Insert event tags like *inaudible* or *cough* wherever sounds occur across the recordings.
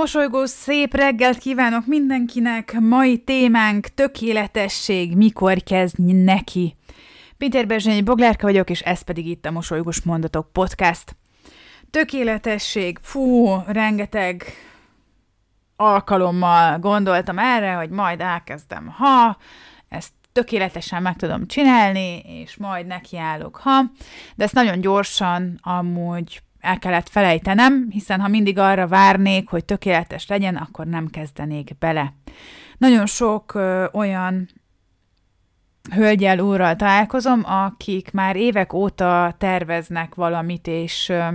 Mosolygó szép reggelt kívánok mindenkinek! Mai témánk tökéletesség, mikor kezd neki. Péter Berzsényi Boglárka vagyok, és ez pedig itt a Mosolygós Mondatok Podcast. Tökéletesség, fú, rengeteg alkalommal gondoltam erre, hogy majd elkezdem, ha ezt tökéletesen meg tudom csinálni, és majd nekiállok, ha, de ezt nagyon gyorsan amúgy el kellett felejtenem, hiszen ha mindig arra várnék, hogy tökéletes legyen, akkor nem kezdenék bele. Nagyon sok ö, olyan hölgyel úrral találkozom, akik már évek óta terveznek valamit, és ö,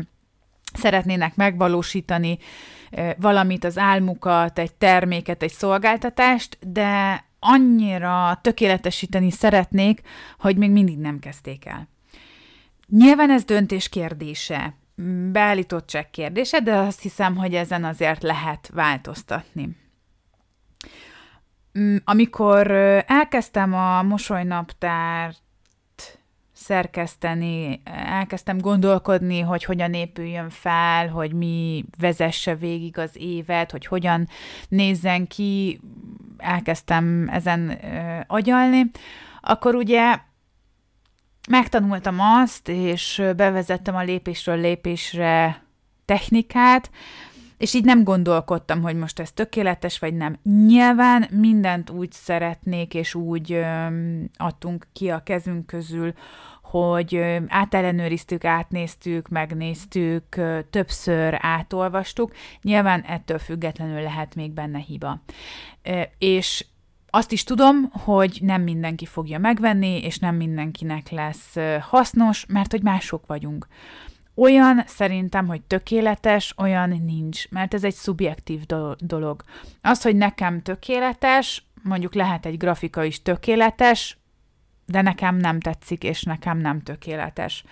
szeretnének megvalósítani ö, valamit, az álmukat, egy terméket, egy szolgáltatást, de annyira tökéletesíteni szeretnék, hogy még mindig nem kezdték el. Nyilván ez döntés kérdése beállítottság kérdése, de azt hiszem, hogy ezen azért lehet változtatni. Mm, amikor elkezdtem a mosolynaptárt szerkeszteni, elkezdtem gondolkodni, hogy hogyan épüljön fel, hogy mi vezesse végig az évet, hogy hogyan nézzen ki, elkezdtem ezen agyalni, akkor ugye megtanultam azt, és bevezettem a lépésről lépésre technikát, és így nem gondolkodtam, hogy most ez tökéletes, vagy nem. Nyilván mindent úgy szeretnék, és úgy ö, adtunk ki a kezünk közül, hogy ö, átellenőriztük, átnéztük, megnéztük, többször átolvastuk. Nyilván ettől függetlenül lehet még benne hiba. És azt is tudom, hogy nem mindenki fogja megvenni, és nem mindenkinek lesz hasznos, mert hogy mások vagyunk. Olyan szerintem, hogy tökéletes, olyan nincs, mert ez egy szubjektív dolog. Az, hogy nekem tökéletes, mondjuk lehet egy grafika is tökéletes, de nekem nem tetszik, és nekem nem tökéletes.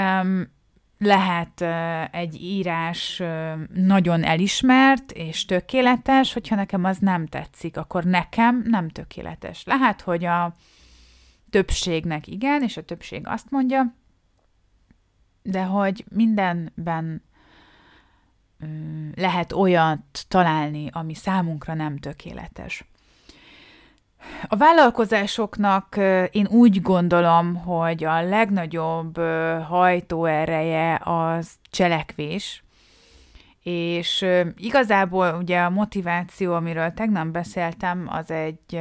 Um, lehet egy írás nagyon elismert és tökéletes, hogyha nekem az nem tetszik, akkor nekem nem tökéletes. Lehet, hogy a többségnek igen, és a többség azt mondja, de hogy mindenben lehet olyat találni, ami számunkra nem tökéletes. A vállalkozásoknak én úgy gondolom, hogy a legnagyobb hajtóereje az cselekvés, és igazából ugye a motiváció, amiről tegnap beszéltem, az egy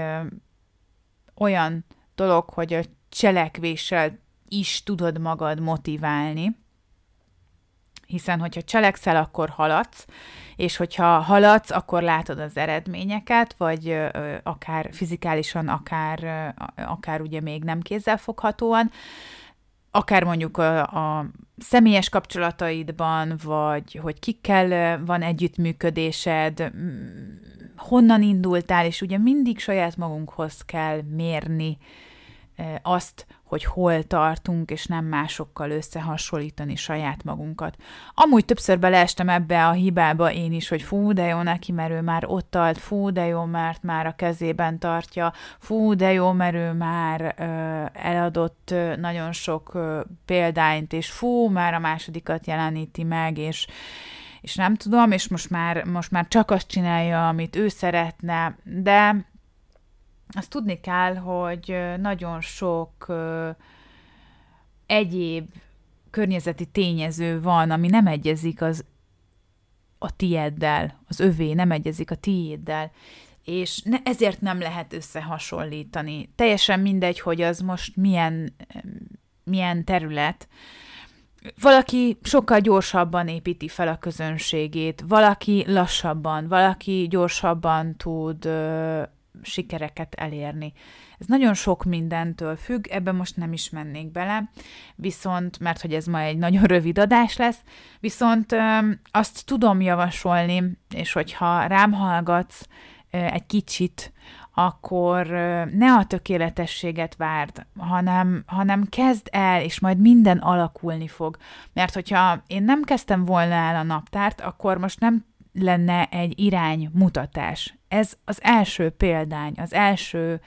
olyan dolog, hogy a cselekvéssel is tudod magad motiválni, hiszen hogyha cselekszel, akkor haladsz, és hogyha haladsz, akkor látod az eredményeket, vagy akár fizikálisan, akár, akár ugye még nem kézzelfoghatóan, akár mondjuk a, a személyes kapcsolataidban, vagy hogy kikkel van együttműködésed, honnan indultál, és ugye mindig saját magunkhoz kell mérni azt, hogy hol tartunk, és nem másokkal összehasonlítani saját magunkat. Amúgy többször beleestem ebbe a hibába én is, hogy fú, de jó neki, mert ő már ott tart, fú, de jó, mert már a kezében tartja, fú, de jó, mert ő már ö, eladott ö, nagyon sok ö, példányt, és fú, már a másodikat jeleníti meg, és és nem tudom, és most már, most már csak azt csinálja, amit ő szeretne, de azt tudni kell, hogy nagyon sok egyéb környezeti tényező van, ami nem egyezik az a tieddel, az övé nem egyezik a tiéddel, és ne, ezért nem lehet összehasonlítani. Teljesen mindegy, hogy az most milyen, milyen terület. Valaki sokkal gyorsabban építi fel a közönségét, valaki lassabban, valaki gyorsabban tud sikereket elérni. Ez nagyon sok mindentől függ, ebbe most nem is mennék bele, viszont, mert hogy ez ma egy nagyon *laughs* rövid adás lesz, viszont azt tudom javasolni, és hogyha rám hallgatsz egy kicsit, akkor ne a tökéletességet várd, hanem, hanem kezd el, és majd minden alakulni fog. Mert hogyha én nem kezdtem volna el a naptárt, akkor most nem lenne egy iránymutatás. Ez az első példány, az első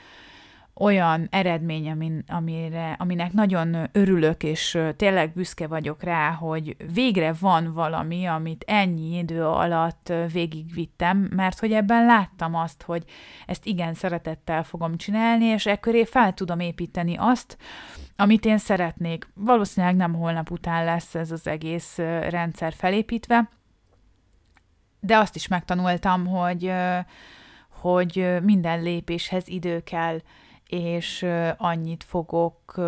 olyan eredmény, amin, amire, aminek nagyon örülök, és tényleg büszke vagyok rá, hogy végre van valami, amit ennyi idő alatt végigvittem, mert hogy ebben láttam azt, hogy ezt igen szeretettel fogom csinálni, és ekköré fel tudom építeni azt, amit én szeretnék. Valószínűleg nem holnap után lesz ez az egész rendszer felépítve, de azt is megtanultam, hogy, hogy minden lépéshez idő kell, és annyit fogok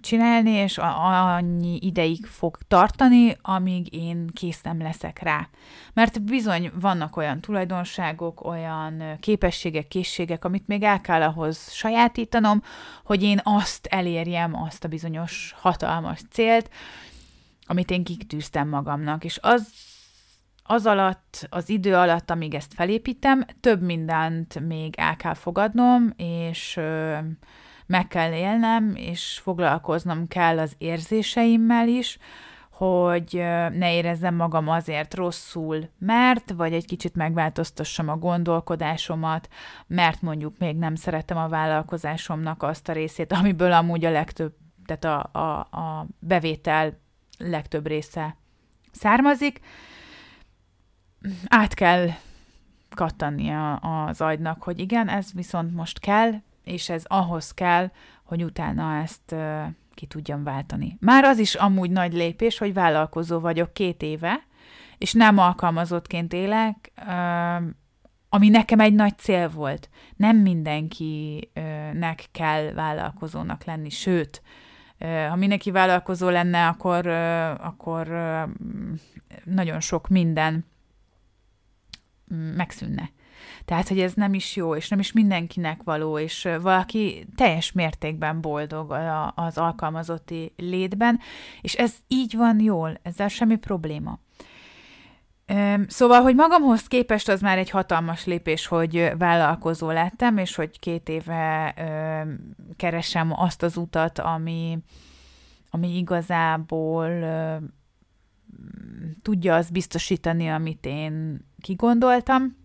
csinálni, és annyi ideig fog tartani, amíg én kész leszek rá. Mert bizony vannak olyan tulajdonságok, olyan képességek, készségek, amit még el kell ahhoz sajátítanom, hogy én azt elérjem, azt a bizonyos hatalmas célt, amit én kikitűztem magamnak. És az az alatt, az idő alatt, amíg ezt felépítem, több mindent még el kell fogadnom, és meg kell élnem, és foglalkoznom kell az érzéseimmel is, hogy ne érezzem magam azért rosszul, mert, vagy egy kicsit megváltoztassam a gondolkodásomat, mert mondjuk még nem szeretem a vállalkozásomnak azt a részét, amiből amúgy a legtöbb, tehát a, a, a bevétel legtöbb része származik, át kell kattannia az agynak, hogy igen, ez viszont most kell, és ez ahhoz kell, hogy utána ezt ki tudjam váltani. Már az is amúgy nagy lépés, hogy vállalkozó vagyok két éve, és nem alkalmazottként élek, ami nekem egy nagy cél volt. Nem mindenkinek kell vállalkozónak lenni, sőt, ha mindenki vállalkozó lenne, akkor, akkor nagyon sok minden megszűnne. Tehát, hogy ez nem is jó, és nem is mindenkinek való, és valaki teljes mértékben boldog az alkalmazotti létben, és ez így van jól, ezzel semmi probléma. Szóval, hogy magamhoz képest az már egy hatalmas lépés, hogy vállalkozó lettem, és hogy két éve keresem azt az utat, ami, ami igazából tudja azt biztosítani, amit én kigondoltam.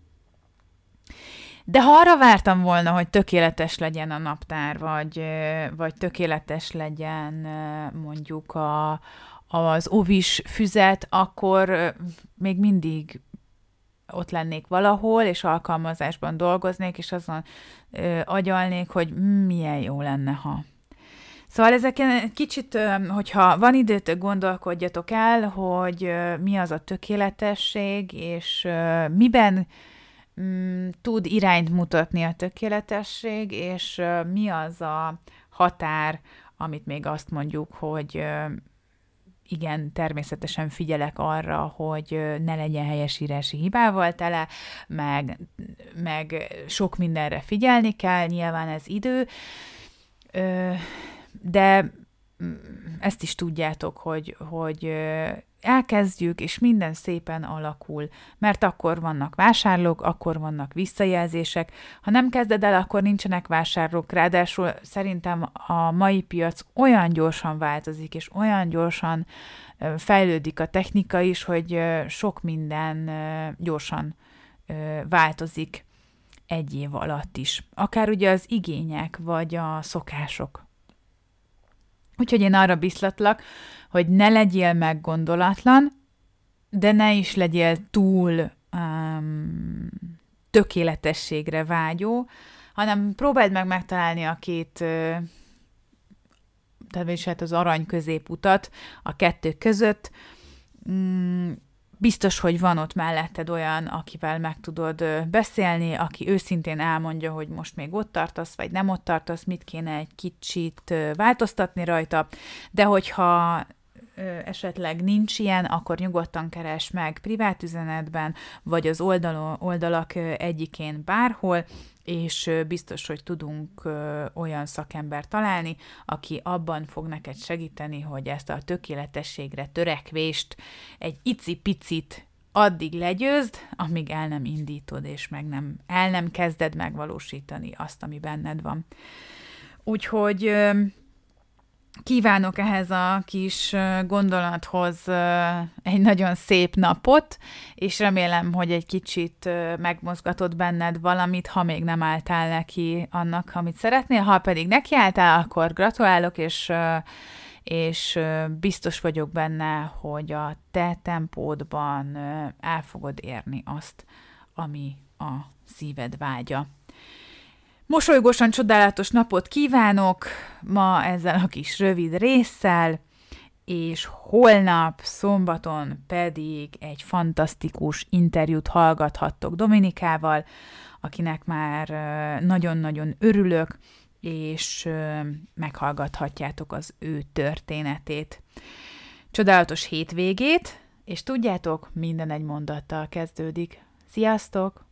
De ha arra vártam volna, hogy tökéletes legyen a naptár, vagy, vagy tökéletes legyen mondjuk a, az ovis füzet, akkor még mindig ott lennék valahol, és alkalmazásban dolgoznék, és azon ö, agyalnék, hogy milyen jó lenne, ha Szóval ezeken kicsit, hogyha van időtök, gondolkodjatok el, hogy mi az a tökéletesség, és miben mm, tud irányt mutatni a tökéletesség, és mi az a határ, amit még azt mondjuk, hogy igen, természetesen figyelek arra, hogy ne legyen helyesírási hibával tele, meg, meg sok mindenre figyelni kell, nyilván ez idő, de mm, ezt is tudjátok, hogy, hogy elkezdjük, és minden szépen alakul, mert akkor vannak vásárlók, akkor vannak visszajelzések. Ha nem kezded el, akkor nincsenek vásárlók, ráadásul szerintem a mai piac olyan gyorsan változik, és olyan gyorsan fejlődik a technika is, hogy sok minden gyorsan változik egy év alatt is. Akár ugye az igények, vagy a szokások. Úgyhogy én arra biztatlak, hogy ne legyél meggondolatlan, de ne is legyél túl um, tökéletességre vágyó, hanem próbáld meg megtalálni a két, tehát is hát az arany középutat a kettő között. Biztos, hogy van ott melletted olyan, akivel meg tudod beszélni, aki őszintén elmondja, hogy most még ott tartasz, vagy nem ott tartasz, mit kéne egy kicsit változtatni rajta, de hogyha esetleg nincs ilyen, akkor nyugodtan keres meg privát üzenetben, vagy az oldalon, oldalak egyikén bárhol, és biztos, hogy tudunk olyan szakember találni, aki abban fog neked segíteni, hogy ezt a tökéletességre törekvést egy icipicit addig legyőzd, amíg el nem indítod, és meg nem, el nem kezded megvalósítani azt, ami benned van. Úgyhogy kívánok ehhez a kis gondolathoz egy nagyon szép napot, és remélem, hogy egy kicsit megmozgatott benned valamit, ha még nem álltál neki annak, amit szeretnél, ha pedig nekiálltál, akkor gratulálok, és és biztos vagyok benne, hogy a te tempódban el fogod érni azt, ami a szíved vágya. Mosolygósan csodálatos napot kívánok ma ezzel a kis rövid résszel, és holnap szombaton pedig egy fantasztikus interjút hallgathattok Dominikával, akinek már nagyon-nagyon örülök, és meghallgathatjátok az ő történetét. Csodálatos hétvégét, és tudjátok, minden egy mondattal kezdődik. Sziasztok!